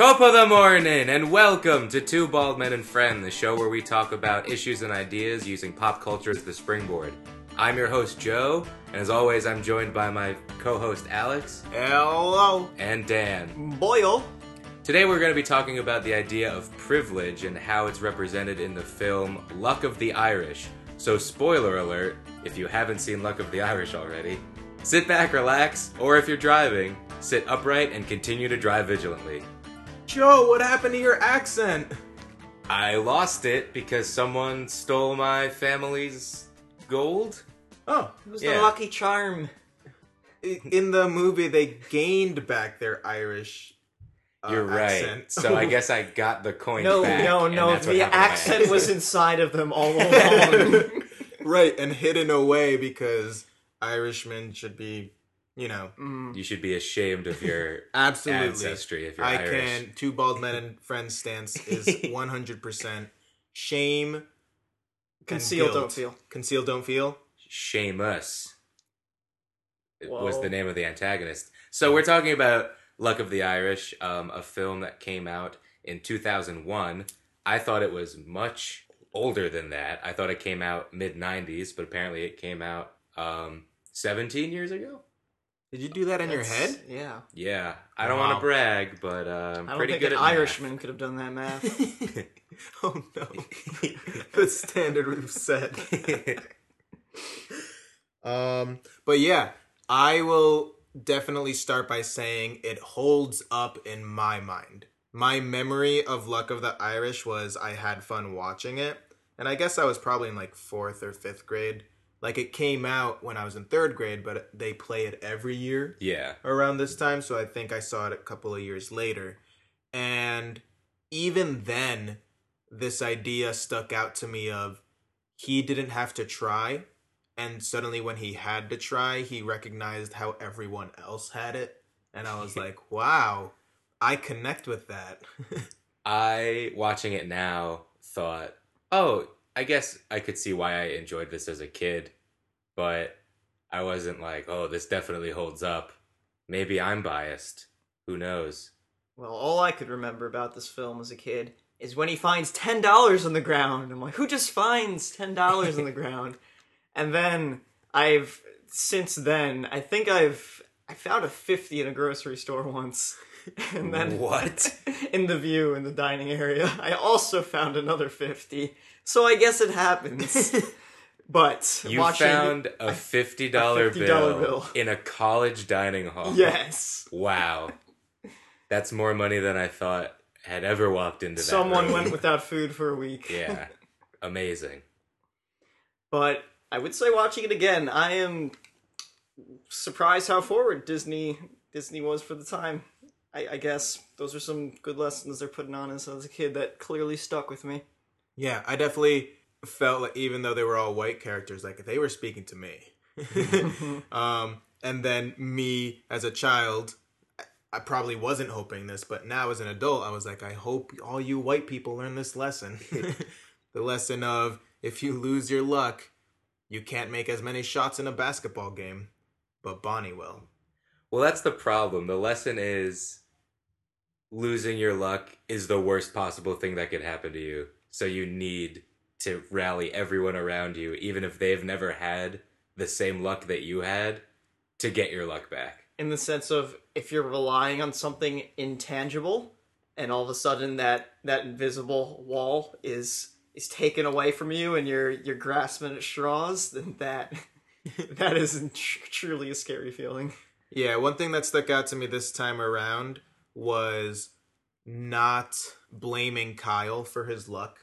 Top of the morning, and welcome to Two Bald Men and Friend, the show where we talk about issues and ideas using pop culture as the springboard. I'm your host, Joe, and as always, I'm joined by my co host, Alex Hello, and Dan. Boyle. Today, we're going to be talking about the idea of privilege and how it's represented in the film Luck of the Irish. So, spoiler alert if you haven't seen Luck of the Irish already, sit back, relax, or if you're driving, sit upright and continue to drive vigilantly. Joe, what happened to your accent? I lost it because someone stole my family's gold. Oh, It was Yeah. the Lucky Charm. in the movie they gained back their Irish. uh, You're right. accent. So I guess I got the coin No, back. no, no. The happened to my accent was inside of them all along. right, and hidden away because Irishmen should be, you know, Mm. You should be ashamed of your absolutely. ancestry if you're I Irish. can. Two bald men and friends stance is 100 percent shame. and Conceal, guilt. don't feel. Conceal, don't feel. Seamus. It was the name of the antagonist. So we're talking about Luck of the Irish, um, a film that came out in 2001. I thought it was much older than that. I thought it came out mid 90s, but apparently it came out um, 17 years ago. Did you do that in your head? Yeah. Yeah, I don't want to brag, but uh, I'm I don't pretty think good an at math. Irishman could have done that math. oh no, the standard we've set. Um, but yeah, I will definitely start by saying it holds up in my mind. My memory of Luck of the Irish was I had fun watching it, and I guess I was probably in like fourth or fifth grade. Like it came out when I was in third grade, but they play it every year yeah, around this time, so I think I saw it a couple of years later. And even then, this idea stuck out to me of he didn't have to try, and suddenly when he had to try, he recognized how everyone else had it, and I was like, wow, I connect with that. I watching it now thought, oh, I guess I could see why I enjoyed this as a kid, but I wasn't like, oh, this definitely holds up. Maybe I'm biased. Who knows? well, all I could remember about this film as a kid is when he finds ten dollars on the ground. I'm like, who just finds ten dollars on the ground? And then I've since then I think I've I found a fifty in a grocery store once. And then What? in the view in the dining area. I also found another 50. So I guess it happens. but You watching found a fifty dollar bill, bill. in a college dining hall. Yes. Wow. That's more money than I thought had ever walked into that. Someone room. went without food for a week. Yeah. Amazing. But I would say watching it again, I am surprised how forward Disney Disney was for the time. I, I guess those are some good lessons they're putting on us as a kid that clearly stuck with me. Yeah, I definitely felt like even though they were all white characters, like they were speaking to me. um, and then me as a child, I- I probably wasn't hoping this, but now as an adult, I was like, I hope all you white people learn this lesson. the lesson of if you lose your luck, you can't make as many shots in a basketball game, but Bonnie will. Well, that's the problem. The lesson is losing your luck is the worst possible thing that could happen to you. So you need to rally everyone around you, even if they've never had the same luck that you had, to get your luck back. in the sense of if you're relying on something intangible and all of a sudden that that invisible wall is is taken away from you and you're you're grasping at straws then that that is tr- truly a scary feeling Yeah, one thing that stuck out to me this time around was not blaming Kyle for his luck.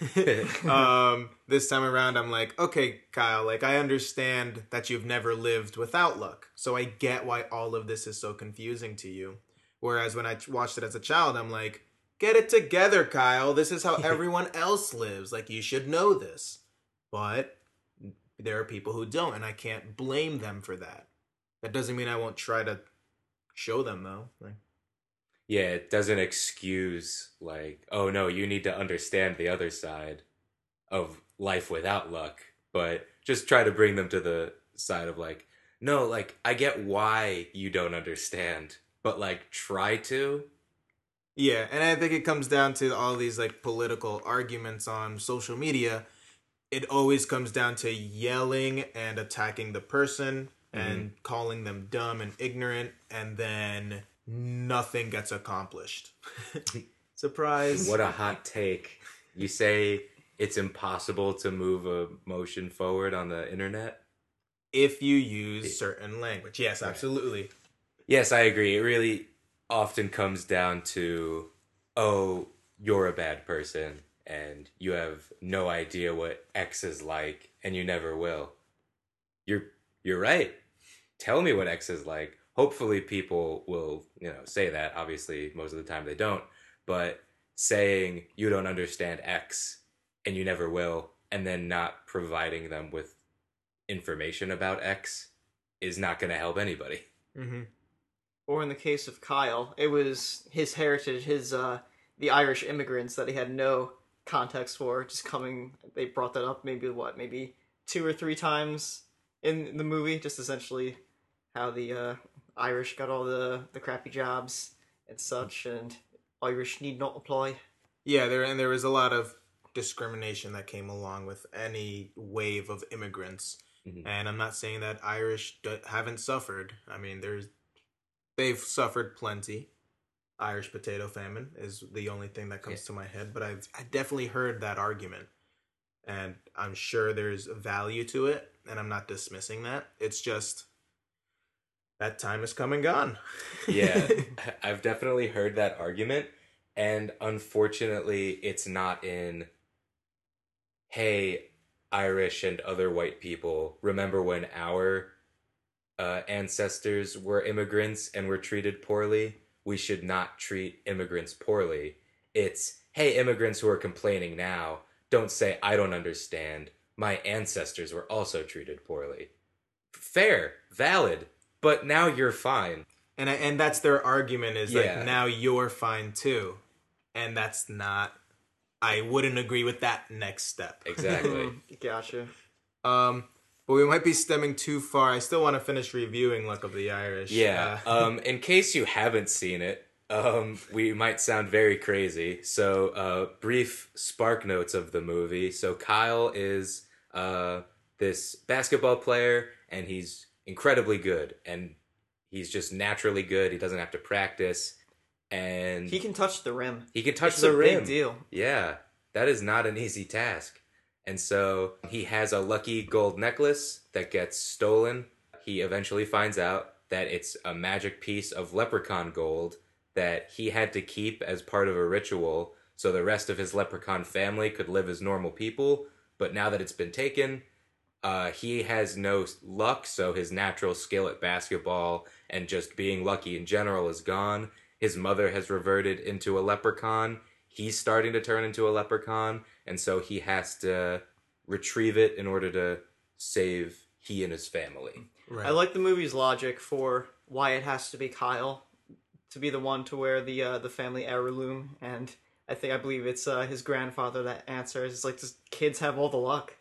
um, this time around, I'm like, okay, Kyle, like I understand that you've never lived without luck, so I get why all of this is so confusing to you. Whereas when I watched it as a child, I'm like, get it together, Kyle. This is how everyone else lives. Like you should know this, but there are people who don't, and I can't blame them for that. That doesn't mean I won't try to show them though. Like, yeah, it doesn't excuse, like, oh no, you need to understand the other side of life without luck, but just try to bring them to the side of, like, no, like, I get why you don't understand, but, like, try to. Yeah, and I think it comes down to all these like political arguments on social media. It always comes down to yelling and attacking the person and mm-hmm. calling them dumb and ignorant, and then nothing gets accomplished. Surprise. What a hot take. You say it's impossible to move a motion forward on the internet? if you use certain language. Yes, absolutely. Yes, I agree. It really often comes down to, oh, you're a bad person and you have no idea what X is like and you never will. You're you're right. Tell me what X is like. Hopefully people will, you know, say that. Obviously, most of the time they don't, but saying you don't understand X and you never will and then not providing them with information about X is not going to help anybody. hmm Or in the case of Kyle, it was his heritage, his uh, the Irish immigrants that he had no context for, just coming. They brought that up maybe what, maybe two or three times in the movie, just essentially how the uh, Irish got all the the crappy jobs and such, and Irish need not apply. Yeah, there and there was a lot of discrimination that came along with any wave of immigrants. Mhm. And I'm not saying that Irish do- haven't suffered. I mean, there's they've suffered plenty. Irish potato famine is the only thing that comes Yeah. to my head, but I've I definitely heard that argument. And I'm sure there's value to it, and I'm not dismissing that. It's just that time has come and gone. yeah, I've definitely heard that argument, and unfortunately, it's not in. Hey, Irish and other white people, remember when our uh, ancestors were immigrants and were treated poorly? We should not treat immigrants poorly. It's hey, immigrants who are complaining now, don't say I don't understand. My ancestors were also treated poorly. Fair, valid, but now you're fine. and and that's their argument is Yeah. like now you're fine too and that's not i wouldn't agree with that next step Exactly. gotcha. um but we might be stemming too far i still want to finish reviewing luck of the irish yeah. Uh, um, in case you haven't seen it, um, we might sound very crazy. So, uh, brief spark notes of the movie. So, Kyle is uh, this basketball player, and he's incredibly good, and he's just naturally good. He doesn't have to practice, and He can touch the rim. he can touch It's the a rim. big deal. Yeah, that is not an easy task. And so he has a lucky gold necklace that gets stolen. He eventually finds out that it's a magic piece of leprechaun gold that he had to keep as part of a ritual so the rest of his leprechaun family could live as normal people. But now that it's been taken, uh, he has no luck, so his natural skill at basketball and just being lucky in general is gone. His mother has reverted into a leprechaun. He's starting to turn into a leprechaun, and so he has to retrieve it in order to save he and his family. right. I like the movie's logic for why it has to be Kyle to be the one to wear the uh, the family heirloom, and I think I believe it's uh, his grandfather that answers. It's like just kids have all the luck,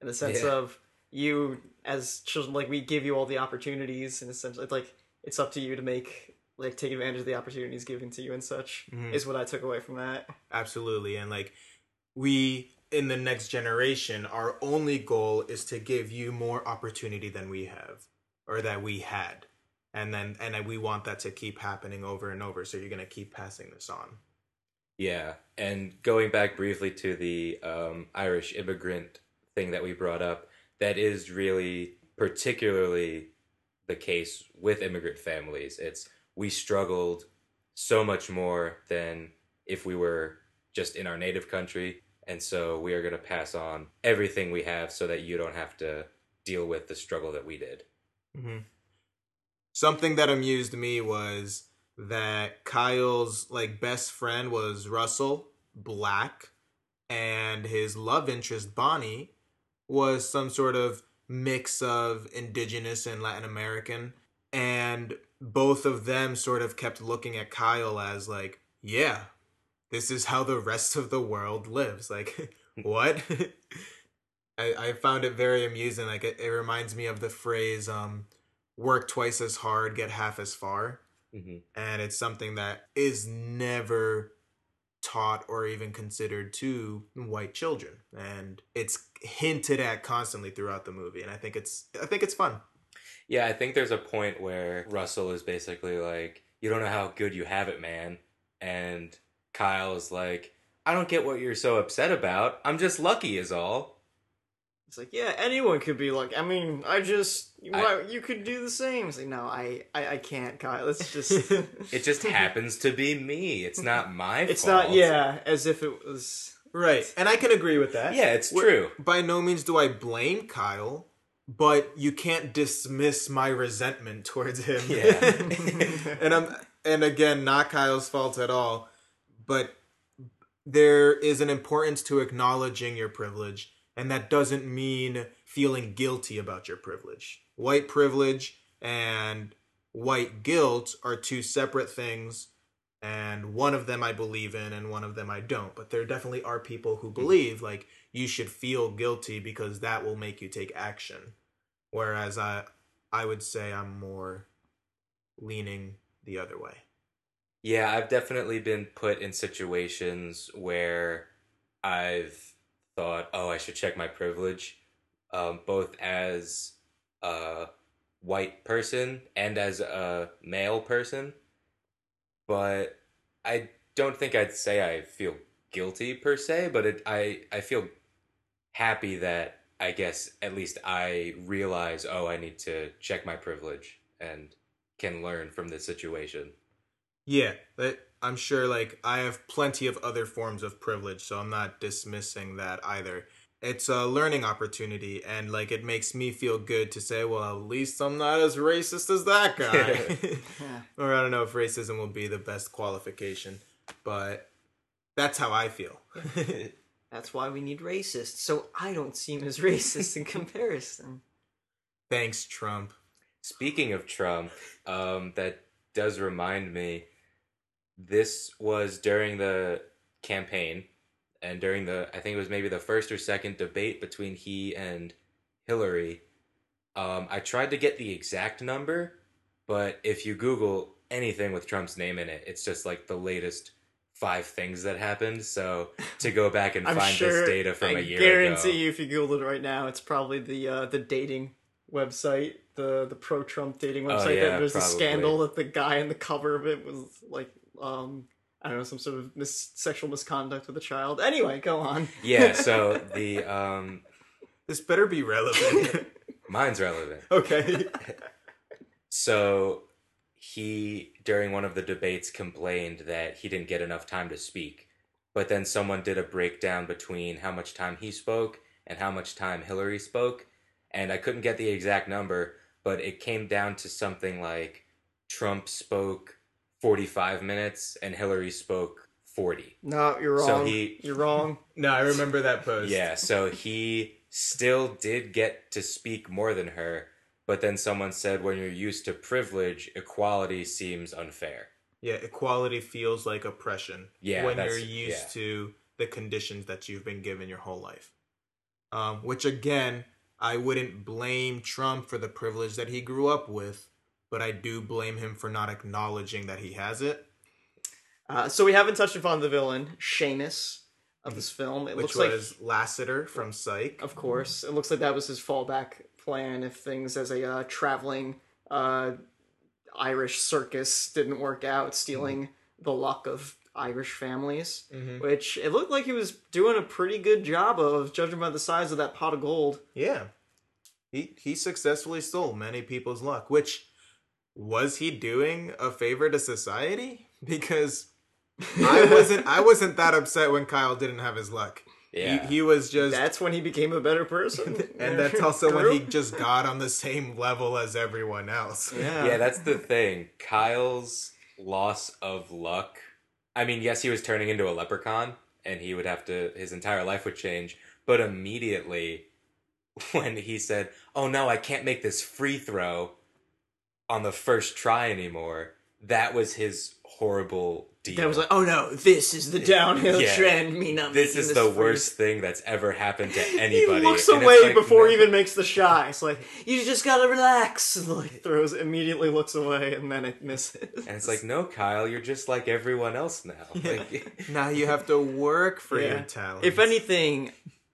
in the sense Yeah. of you as children, like we give you all the opportunities, and essentially, it's like it's up to you to make like take advantage of the opportunities given to you and such. Mhm. Is what I took away from that. absolutely and like we in the next generation our only goal is to give you more opportunity than we have or that we had and then and we want that to keep happening over and over so you're going to keep passing this on Yeah, and going back briefly to the um, Irish immigrant thing that we brought up, that is really particularly the case with immigrant families. It's we struggled so much more than if we were just in our native country, and so we are going to pass on everything we have so that you don't have to deal with the struggle that we did. Mm-hmm. Something that amused me was that Kyle's like best friend was Russell Black, and his love interest Bonnie was some sort of mix of indigenous and Latin American, and both of them sort of kept looking at Kyle as like, yeah, this is how the rest of the world lives. Like, what? I, I found it very amusing. Like it, it reminds me of the phrase um work twice as hard, get half as far. hmm and it's something that is never taught or even considered to white children and it's hinted at constantly throughout the movie and i think it's i think it's fun Yeah, I think there's a point where Russell is basically like, "You don't know how good you have it, man," and Kyle is like, "I don't get what you're so upset about. I'm just lucky, is all." It's like, yeah, anyone could be like. I mean, I just I- why, you could do the same. It's like, no, I, I, I can't, Kyle. It's just, It just happens to be me. It's not my it's fault. not. Yeah, as if it was. right and i can agree with that Yeah, it's We're- true. by no means do i blame kyle but you can't dismiss my resentment towards him Yeah. and i'm and again not kyle's fault at all but there is an importance to acknowledging your privilege and that doesn't mean feeling guilty about your privilege white privilege and white guilt are two separate things and one of them I believe in and one of them I don't. But there definitely are people who hmm. believe like you should feel guilty because that will make you take action. Whereas I I would say I'm more leaning the other way. Yeah, I've definitely been put in situations where I've thought, oh, I should check my privilege, um, both as a white person and as a male person. But I don't think I'd say I feel guilty per se, but it, I, I feel happy that I guess at least I realize, oh, I need to check my privilege and can learn from this situation. Yeah, I'm sure like I have plenty of other forms of privilege, so I'm not dismissing that either. It's a learning opportunity and like it makes me feel good to say, well, at least I'm not as racist as that guy. Yeah. or I don't know if racism will be the best qualification, but that's how I feel. That's why we need racists, so I don't seem as racist in comparison. Thanks, Trump. Speaking of Trump, um, that does remind me. This was during the campaign, and during the I think it was maybe the first or second debate between he and Hillary. Um, I tried to get the exact number, but if you Google anything with Trump's name in it, it's just like the latest five things that happened. So to go back and find sure. this data from I a year ago, I guarantee you, if you Google it right now, it's probably the uh, the dating website, the the pro Trump dating website. Oh, yeah, that there's a scandal that the guy in the cover of it was like, um, I don't know, some sort of mis- sexual misconduct with a child. Anyway, go on. yeah. So the um, This better be relevant. mine's relevant. okay. So he, during one of the debates, complained that he didn't get enough time to speak. But then someone did a breakdown between how much time he spoke and how much time Hillary spoke. And I couldn't get the exact number, but it came down to something like Trump spoke 45 minutes and Hillary spoke 40. No, you're wrong. So he- You're wrong. No, I remember that post. Yeah, so he still did get to speak more than her, but then someone said when you're used to privilege, equality seems unfair. Yeah, equality feels like oppression. Yeah, when you're used yeah. to the conditions that you've been given your whole life. Um, which again, I wouldn't blame Trump for the privilege that he grew up with, but I do blame him for not acknowledging that he has it. Uh, so we haven't touched upon the villain, Seamus, of this film. It Which looks like was Lassiter from Psych. Of course, it looks like that was his fallback plan if things as a uh, traveling uh, Irish circus didn't work out, stealing the luck of Irish families. Mhm. Which it looked like he was doing a pretty good job of, judging by the size of that pot of gold. Yeah. He he successfully stole many people's luck, which was he doing a favor to society? Because I wasn't I wasn't that upset when Kyle didn't have his luck. Yeah. He, he was just That's when he became a better person. and that's also when he just got on the same level as everyone else. Yeah. yeah, that's the thing. Kyle's loss of luck. I mean, yes, he was turning into a leprechaun and he would have to, his entire life would change. But immediately, when he said, Oh no, I can't make this free throw on the first try anymore, that was his horrible deal. That was like, oh no, this is the downhill Yeah. trend. Me not this making is the for worst thing that's ever happened to anybody. He anybody. looks And away like, before he even makes the shot. It's like you just gotta relax. And like throws immediately looks away and then it misses. And it's like, no, Kyle, you're just like everyone else now. Like, now you have to work for Yeah. your talent. if anything,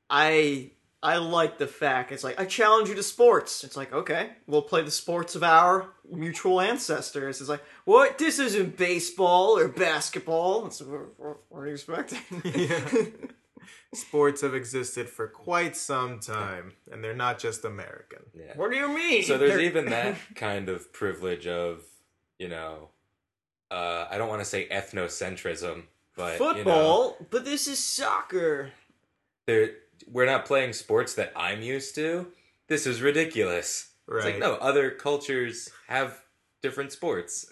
I I like the fact it's like I challenge you to sports. It's like okay, we'll play the sports of our mutual ancestors. It's like what? This isn't baseball or basketball. It's, what, what, what are you expecting? sports have existed for quite some time, and they're not just American. yeah. what do you mean? So there's They're- even that kind of privilege of, you know, uh, I don't want to say ethnocentrism, but you know, football, but this is soccer. there we're not playing sports that I'm used to. This is ridiculous. Right. It's like no, other cultures have different sports.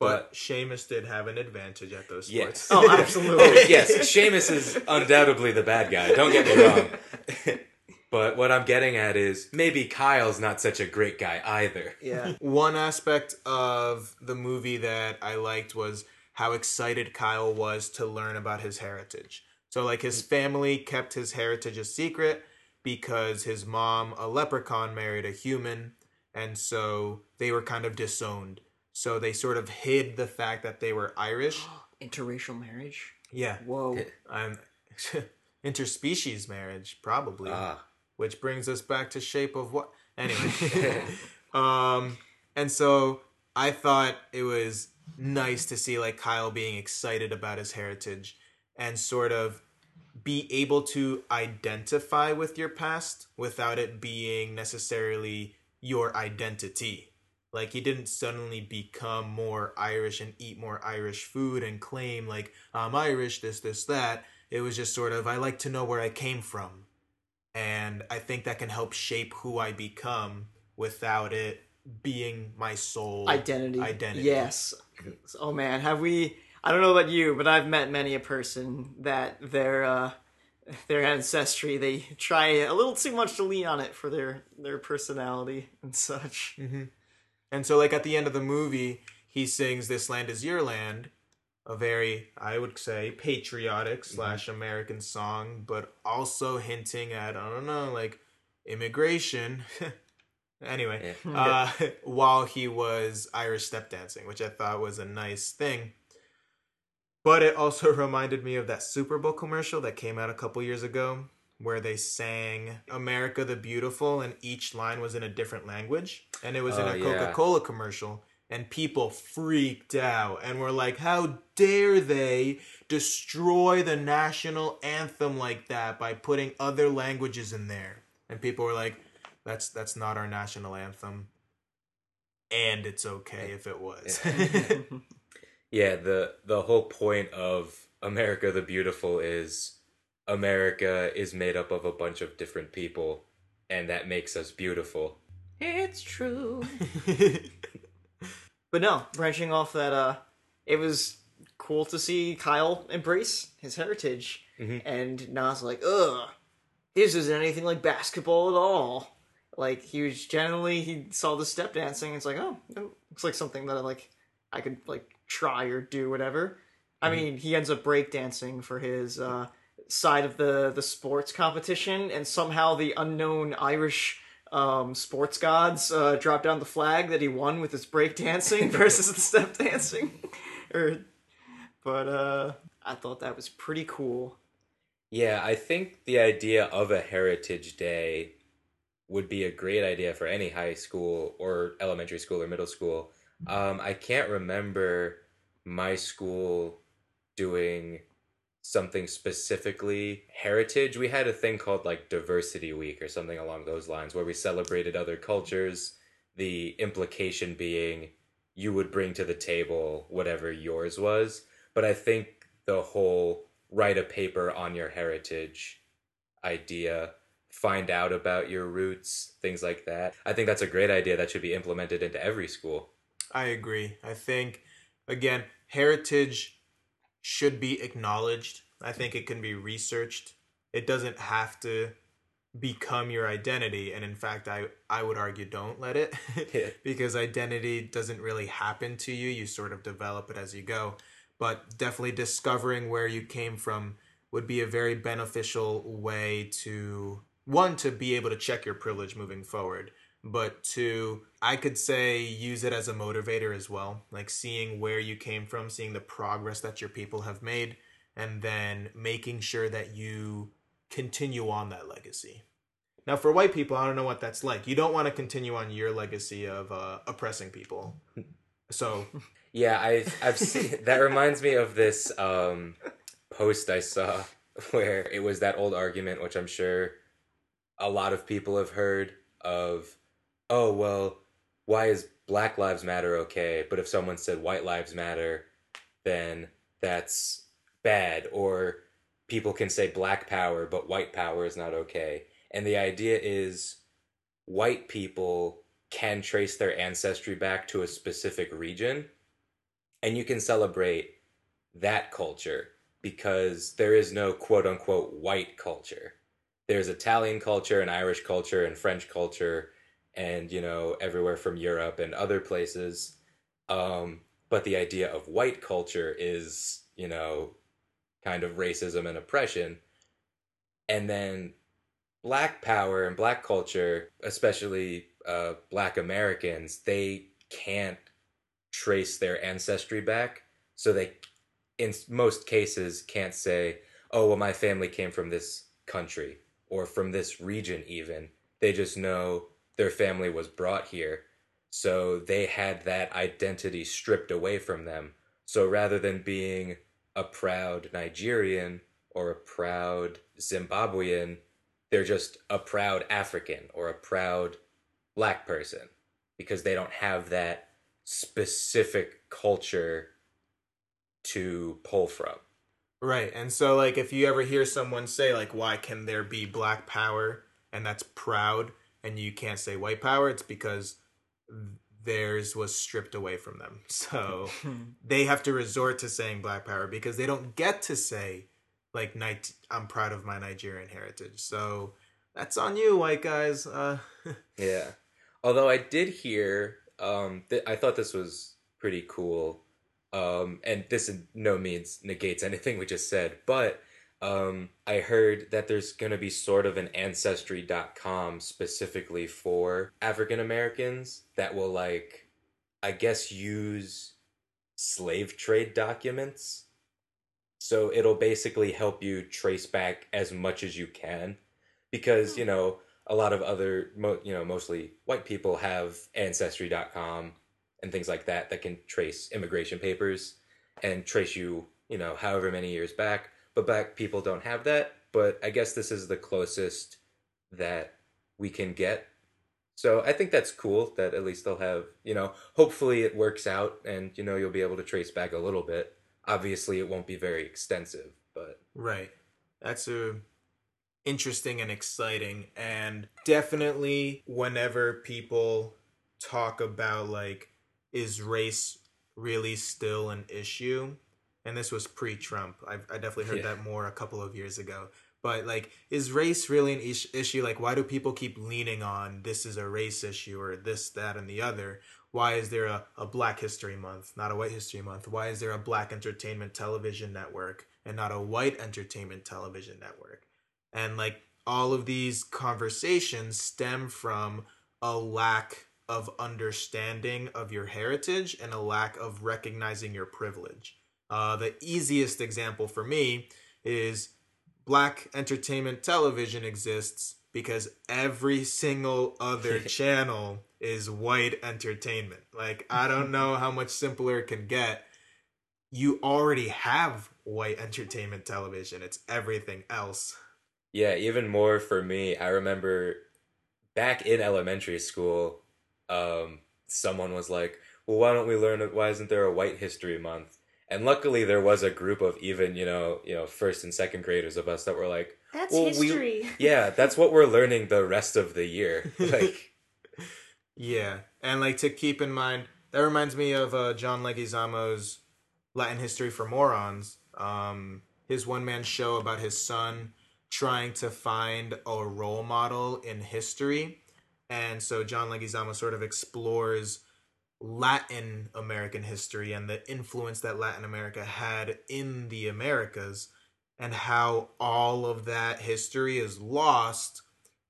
But Seamus did have an advantage at those Yes. sports. Oh, absolutely. Oh yes, Seamus is undoubtedly the bad guy. Don't get me wrong. but what I'm getting at is maybe Kyle's not such a great guy either. Yeah. One aspect of the movie that I liked was how excited Kyle was to learn about his heritage. So, like, his family kept his heritage a secret because his mom, a leprechaun, married a human, and so they were kind of disowned. So, they sort of hid the fact that they were Irish. Interracial marriage. Yeah. Whoa. Um, interspecies marriage, probably. Ah, which brings us back to shape of what anyway um and so i thought it was nice to see like kyle being excited about his heritage and sort of be able to identify with your past without it being necessarily your identity like he didn't suddenly become more irish and eat more irish food and claim like i'm irish this this that it was just sort of i like to know where i came from and I think that can help shape who I become without it being my soul Identity. Identity. Yes. Oh man, have we? I don't know about you, but I've met many a person that their uh, their ancestry they try a little too much to lean on it for their their personality and such. And so, like at the end of the movie, he sings "This Land Is Your Land," a very, I would say, patriotic slash American song, but also hinting at I don't know, like immigration. anyway, uh, while he was Irish step dancing, which I thought was a nice thing. But it also reminded me of that Super Bowl commercial that came out a couple years ago where they sang America the Beautiful and each line was in a different language. And it was in Oh, a. Coca Cola commercial. And people freaked out and were like, How dare they destroy the national anthem like that by putting other languages in there? And people were like, That's that's not our national anthem. And it's okay if it was. yeah. The the whole point of America the Beautiful is America is made up of a bunch of different people, and that makes us beautiful. It's true. But no, branching off that, uh, it was cool to see Kyle embrace his heritage, Mhm. and Nas like, ugh, this isn't anything like basketball at all. Like he was generally he saw the step dancing. It's like, oh, it looks like something that I like. I could like try or do whatever. I mean, he ends up breakdancing for his uh, side of the the sports competition, and somehow the unknown Irish um, sports gods uh, drop down the flag that he won with his breakdancing versus the step dancing. or, but uh, I thought that was pretty cool. Yeah, I think the idea of a Heritage Day would be a great idea for any high school or elementary school or middle school. Um, I can't remember my school doing something specifically heritage. We had a thing called like Diversity Week or something along those lines where we celebrated other cultures. The implication being you would bring to the table whatever yours was. But I think the whole write a paper on your heritage idea, find out about your roots, things like that. I think that's a great idea that should be implemented into every school. I agree. I think again, heritage should be acknowledged. I think it can be researched. It doesn't have to become your identity and in fact i i would argue don't let it Yeah. because identity doesn't really happen to you you sort of develop it as you go but definitely discovering where you came from would be a very beneficial way to one to be able to check your privilege moving forward but to i could say use it as a motivator as well. Like seeing where you came from seeing the progress that your people have made and then making sure that you continue on that legacy. Now for white people i don't know what that's like. You don't want to continue on your legacy of uh, oppressing people. So Yeah, I I've seen that reminds me of this um post I saw where it was that old argument which I'm sure a lot of people have heard of oh well why is black lives matter okay? But if someone said white lives matter then that's bad. Or people can say black power but white power is not okay. And the idea is white people can trace their ancestry back to a specific region and you can celebrate that culture because there is no quote unquote white culture. There's Italian culture and Irish culture and French culture and you know everywhere from Europe and other places. Um, but the idea of white culture is you know kind of racism and oppression. And then black power and black culture, especially uh, black Americans, they can't trace their ancestry back. So they, in most cases, can't say, oh, well, my family came from this country or from this region, even. They just know their family was brought here. So they had that identity stripped away from them. So rather than being a proud Nigerian or a proud Zimbabwean, they're just a proud African or a proud black person because they don't have that specific culture to pull from. Right. And so like if you ever hear someone say like why can there be black power and that's proud and you can't say white power it's because theirs was stripped away from them. So they have to resort to saying black power because they don't get to say like Nit- I'm proud of my Nigerian heritage. So that's on you white guys. Uh Yeah. Although I did hear, um, th- I thought this was pretty cool. Um, and this in no means negates anything we just said, but um, I heard that there's going to be sort of an ancestry.com specifically for African Americans that will, like, I guess, use slave trade documents. So it'll basically help you trace back as much as you can. Because, you know, a lot of other, mo- you know, mostly white people have ancestry.com and things like that that can trace immigration papers and trace you, you know, however many years back. But black people don't have that. But I guess this is the closest that we can get. So I think that's cool that at least they'll have, you know, hopefully it works out and, you know, you'll be able to trace back a little bit. Obviously, it won't be very extensive, but Right. That's a interesting and exciting and definitely whenever people talk about like is race really still an issue and this was pre-Trump. I, I definitely heard Yeah. that more a couple of years ago. But like, is race really an is- issue? Like, why do people keep leaning on this is a race issue or this, that, and the other? Why is there a, a Black History Month, not a White History Month? Why is there a Black Entertainment Television Network and not a White Entertainment Television Network? And like, all of these conversations stem from a lack of understanding of your heritage and a lack of recognizing your privilege. Uh, the easiest example for me is black entertainment television exists because every single other channel is white entertainment. Like, I don't know how much simpler it can get. You already have white entertainment television, it's everything else. Yeah, even more for me. I remember back in elementary school, um, someone was like, "Well, why don't we learn? Why isn't there a White History Month?" And luckily, there was a group of even you know you know first and second graders of us that were like, That's Well, we- history. "Yeah, that's what we're learning the rest of the year." like, Yeah, and like to keep in mind, that reminds me of uh, John Leguizamo's Latin History for Morons. Um, his one man show about his son trying to find a role model in history. And so John Leguizamo sort of explores Latin American history and the influence that Latin America had in the Americas and how all of that history is lost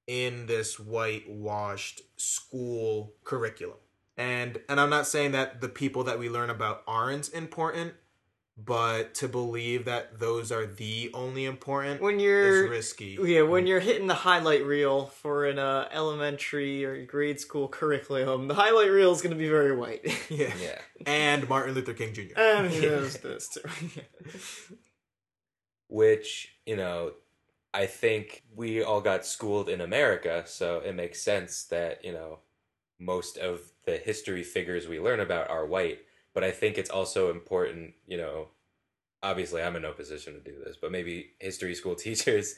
in this whitewashed school curriculum. And and I'm not saying that the people that we learn about aren't important, but to believe that those are the only important when you're risky. yeah when you're hitting the highlight reel for an uh, elementary or grade school curriculum, the highlight reel is going to be very white. Yeah. Yeah. And Martin Luther King Jr. and he knows this too. which you know i think we all got schooled in america so it makes sense that you know most of the history figures we learn about are white but i think it's also important you know obviously i'm in no position to do this but maybe history school teachers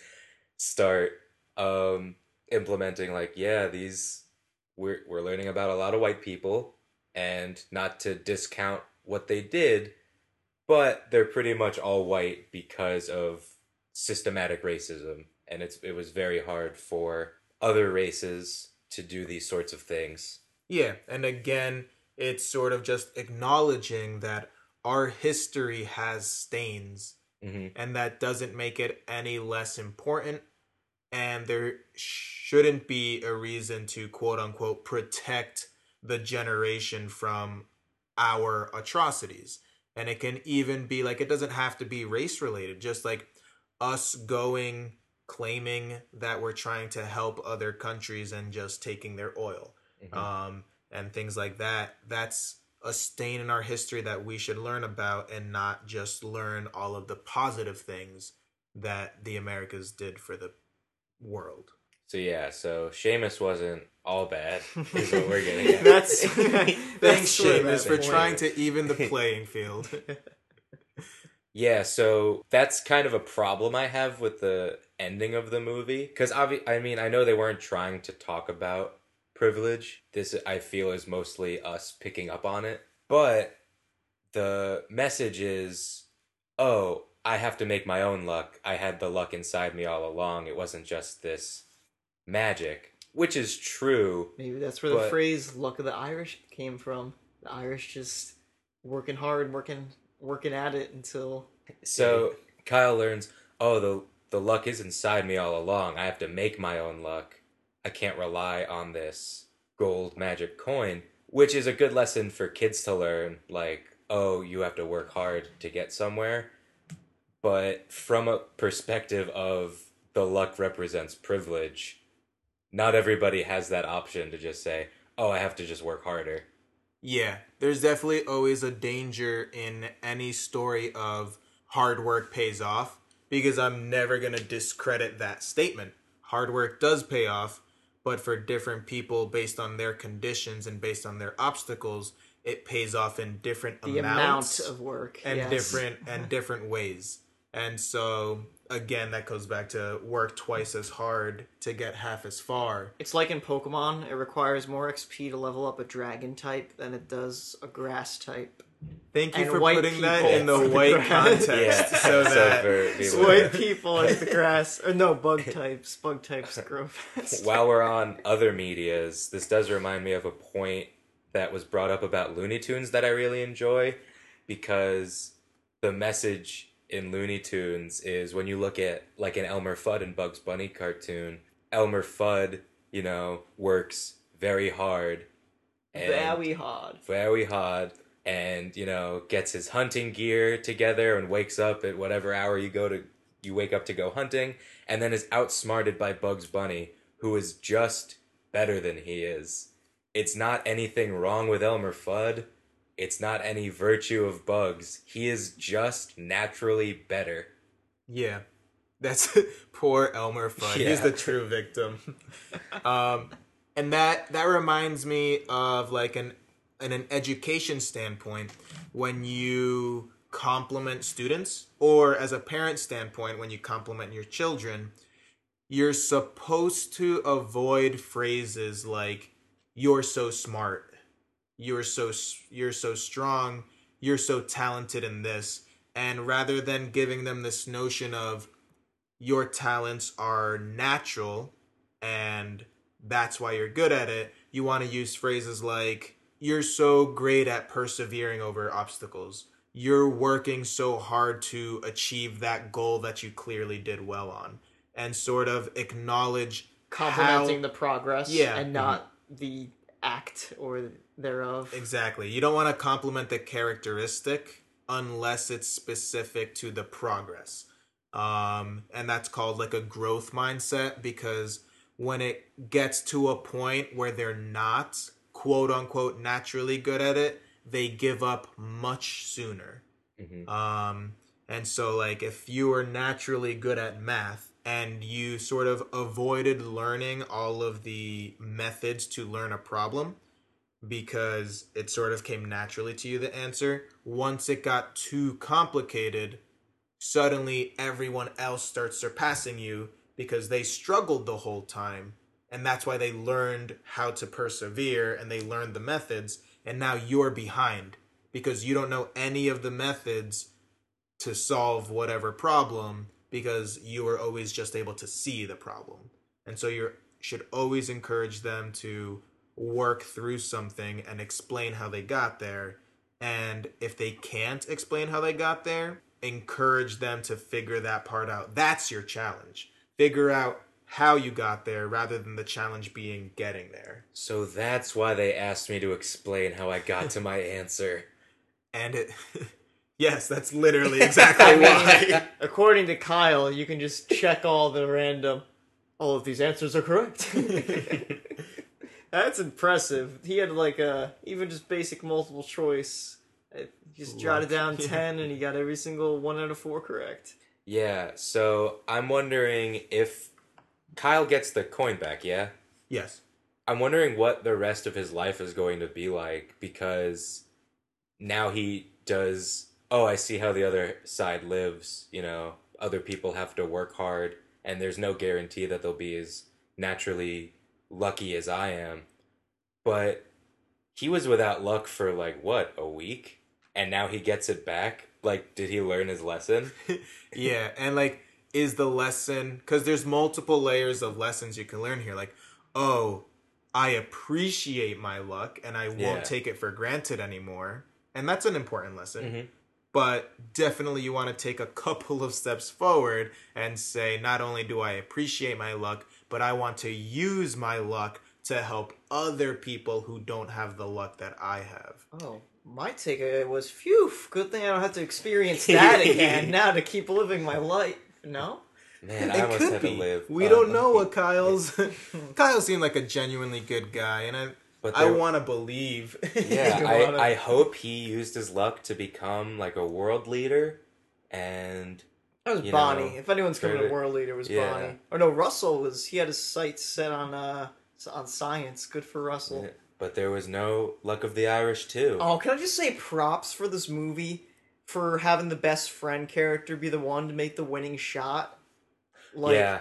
start um implementing like yeah these we're we're learning about a lot of white people and not to discount what they did but they're pretty much all white because of systematic racism. And it's it was very hard for other races to do these sorts of things. Yeah, and again, it's sort of just acknowledging that our history has stains, hmm and that doesn't make it any less important. And there shouldn't be a reason to quote unquote protect the generation from our atrocities. And it can even be like, it doesn't have to be race related, just like us going claiming that we're trying to help other countries and just taking their oil Mhm. um, and things like that. That's a stain in our history that we should learn about and not just learn all of the positive things that the Americas did for the world. so yeah so Seamus wasn't all bad is what we're getting at That's Thanks, that's where Seamus, for trying to even the playing field. Yeah, so that's kind of a problem I have with the ending of the movie because obvi- I mean I know they weren't trying to talk about privilege. This I feel is mostly us picking up on it, but the message is, oh, I have to make my own luck. I had the luck inside me all along. It wasn't just this magic, which is true. Maybe that's where the But- phrase "luck of the Irish" came from. The Irish just working hard, working working at it until So Kyle learns, oh, the the luck is inside me all along. I have to make my own luck. I can't rely on this gold magic coin, which is a good lesson for kids to learn. Like, oh, you have to work hard to get somewhere. But from a perspective of the luck represents privilege, not everybody has that option to just say, oh, I have to just work harder. Yeah, there's definitely always a danger in any story of hard work pays off because I'm never going to discredit that statement. Hard work does pay off, but for different people based on their conditions and based on their obstacles, it pays off in different the amounts amount of work and yes. different and different ways. And so again, that goes back to work twice as hard to get half as far. It's like in Pokemon, it requires more XP to level up a dragon type than it does a grass type. Thank you And for putting that in the for the white context Yeah, so that for people- White people as the grass, or no, bug types. Bug types grow fast. While we're on other medias, this does remind me of a point that was brought up about Looney Tunes that I really enjoy because the message in Looney Tunes is when you look at like an Elmer Fudd and Bugs Bunny cartoon, Elmer Fudd, you know, works very hard and Very hard. very hard and you know gets his hunting gear together and wakes up at whatever hour you go to you wake up to go hunting and then is outsmarted by Bugs Bunny who is just better than he is. It's not anything wrong with Elmer Fudd. It's not any virtue of Bugs. He is just naturally better. Yeah. That's poor Elmer Fudd. He's the true victim. um, and that that reminds me of like an in an education standpoint when you compliment students or as a parent standpoint when you compliment your children you're supposed to avoid phrases like you're so smart you're so you're so strong you're so talented in this and rather than giving them this notion of your talents are natural and that's why you're good at it, you want to use phrases like, you're so great at persevering over obstacles. You're working so hard to achieve that goal that you clearly did well on. And sort of acknowledge Complimenting how- the progress Yeah. and mm-hmm. not the act or thereof. Exactly. You don't want to compliment the characteristic unless it's specific to the progress. Um, and that's called like a growth mindset because when it gets to a point where they're not quote unquote naturally good at it, they give up much sooner. Mhm. Um, and so, like, if you are naturally good at math and you sort of avoided learning all of the methods to learn a problem because it sort of came naturally to you, the answer, once it got too complicated, suddenly everyone else starts surpassing you because they struggled the whole time. And that's why they learned how to persevere and they learned the methods. And now you're behind because you don't know any of the methods to solve whatever problem because you are always just able to see the problem. And so you should always encourage them to work through something and explain how they got there. And if they can't explain how they got there, encourage them to figure that part out. That's your challenge. Figure out how you got there rather than the challenge being getting there. So that's why they asked me to explain how I got to my answer. And it Yes, that's literally exactly I mean, why. according to Kyle, you can just check all the random. All of these answers are correct. That's impressive. He had like a even just basic multiple choice. Uh, he Just jotted down ten, and he got every single one out of four correct. Yeah, so I'm wondering if Kyle gets the coin back, yeah? yes. I'm wondering what the rest of his life is going to be like because now he does. Oh, I see how the other side lives. You know, other people have to work hard, and there's no guarantee that they'll be as naturally lucky as I am. But he was without luck for like what a week, and now he gets it back. Like, did he learn his lesson? yeah, and like is the lesson cuz there's multiple layers of lessons you can learn here like oh, I appreciate my luck and I won't Yeah. take it for granted anymore. And that's an important lesson. Mhm. But definitely you want to take a couple of steps forward and say not only do I appreciate my luck, but I want to use my luck to help other people who don't have the luck that I have. Oh, my take was, phew, good thing I don't have to experience that again now to keep living my life. No? Man, I It almost could had be. to live. We uh, don't know what Kyle's. Kyle seemed like a genuinely good guy, and I, But I want to believe. Yeah, I, I hope he used his luck to become like a world leader and That was Bonnie. know, if anyone's coming try to to- world leader, it was yeah. Bonnie. Or no, Russell was. He had his sights set on uh on science. Good for Russell. but there was no luck of the Irish too. Oh, can I just say props for this movie for having the best friend character be the one to make the winning shot? Like yeah,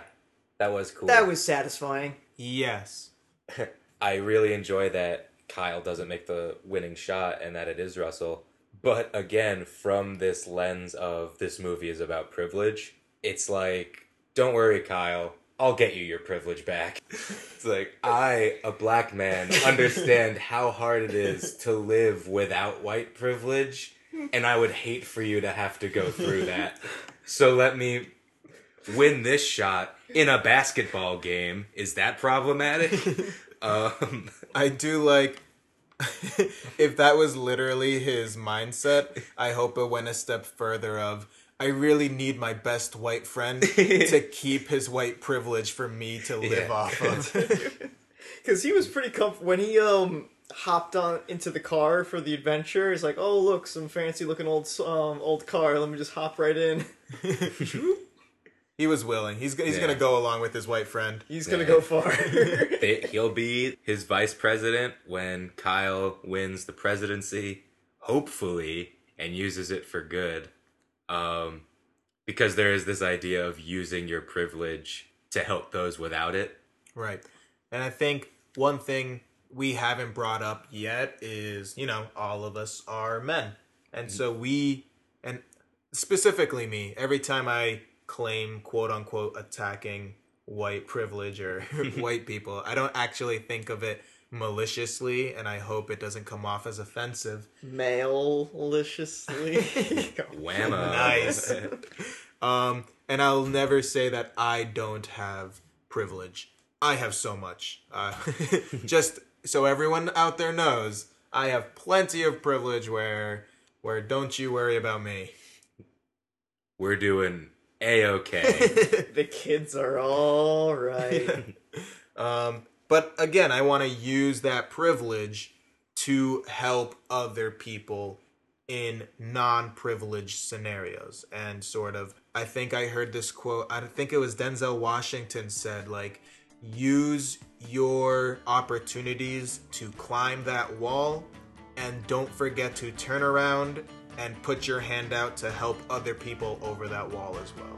that was cool. that was satisfying. yes. I really enjoy that Kyle doesn't make the winning shot and that it is Russell. But again, from this lens of this movie is about privilege, it's like, don't worry, Kyle. I'll get you your privilege back. It's like, I, a black man, understand how hard it is to live without white privilege, and I would hate for you to have to go through that. So let me win this shot in a basketball game. Is that problematic? um, I do like if that was literally his mindset, I hope it went a step further of I really need my best white friend to keep his white privilege for me to live Yeah. off of. Because he was pretty comfortable when he um hopped on into the car for the adventure. He's like, "Oh, look, some fancy looking old um old car. Let me just hop right in. He was willing. He's he's Yeah. gonna go along with his white friend. He's gonna Yeah. go far." they, he'll be his vice president when Kyle wins the presidency, hopefully, and uses it for good. Um, because there is this idea of using your privilege to help those without it. Right. And I think one thing we haven't brought up yet is, you know, all of us are men. And so we, and specifically me, every time I claim quote unquote attacking white privilege or white people. I don't actually think of it maliciously, and I hope it doesn't come off as offensive. Maliciously. Whammo. Nice. Um, and I'll never say that I don't have privilege. I have so much. Uh, just so everyone out there knows, I have plenty of privilege. Where, where don't you worry about me. We're doing a okay. the kids are all right. Um, but again, I want to use that privilege to help other people in non-privileged scenarios and sort of I think I heard this quote I think it was Denzel Washington said like use your opportunities to climb that wall and don't forget to turn around and put your hand out to help other people over that wall as well.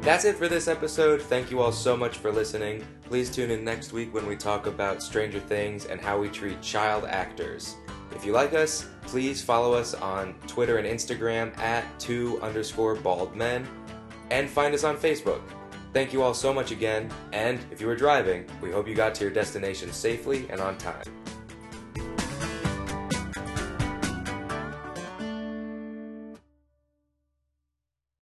That's it for this episode. Thank you all so much for listening. Please tune in next week when we talk about Stranger Things and how we treat child actors. If you like us, please follow us on Twitter and Instagram at two underscore bald men and find us on Facebook. Thank you all so much again, and if you were driving, we hope you got to your destination safely and on time.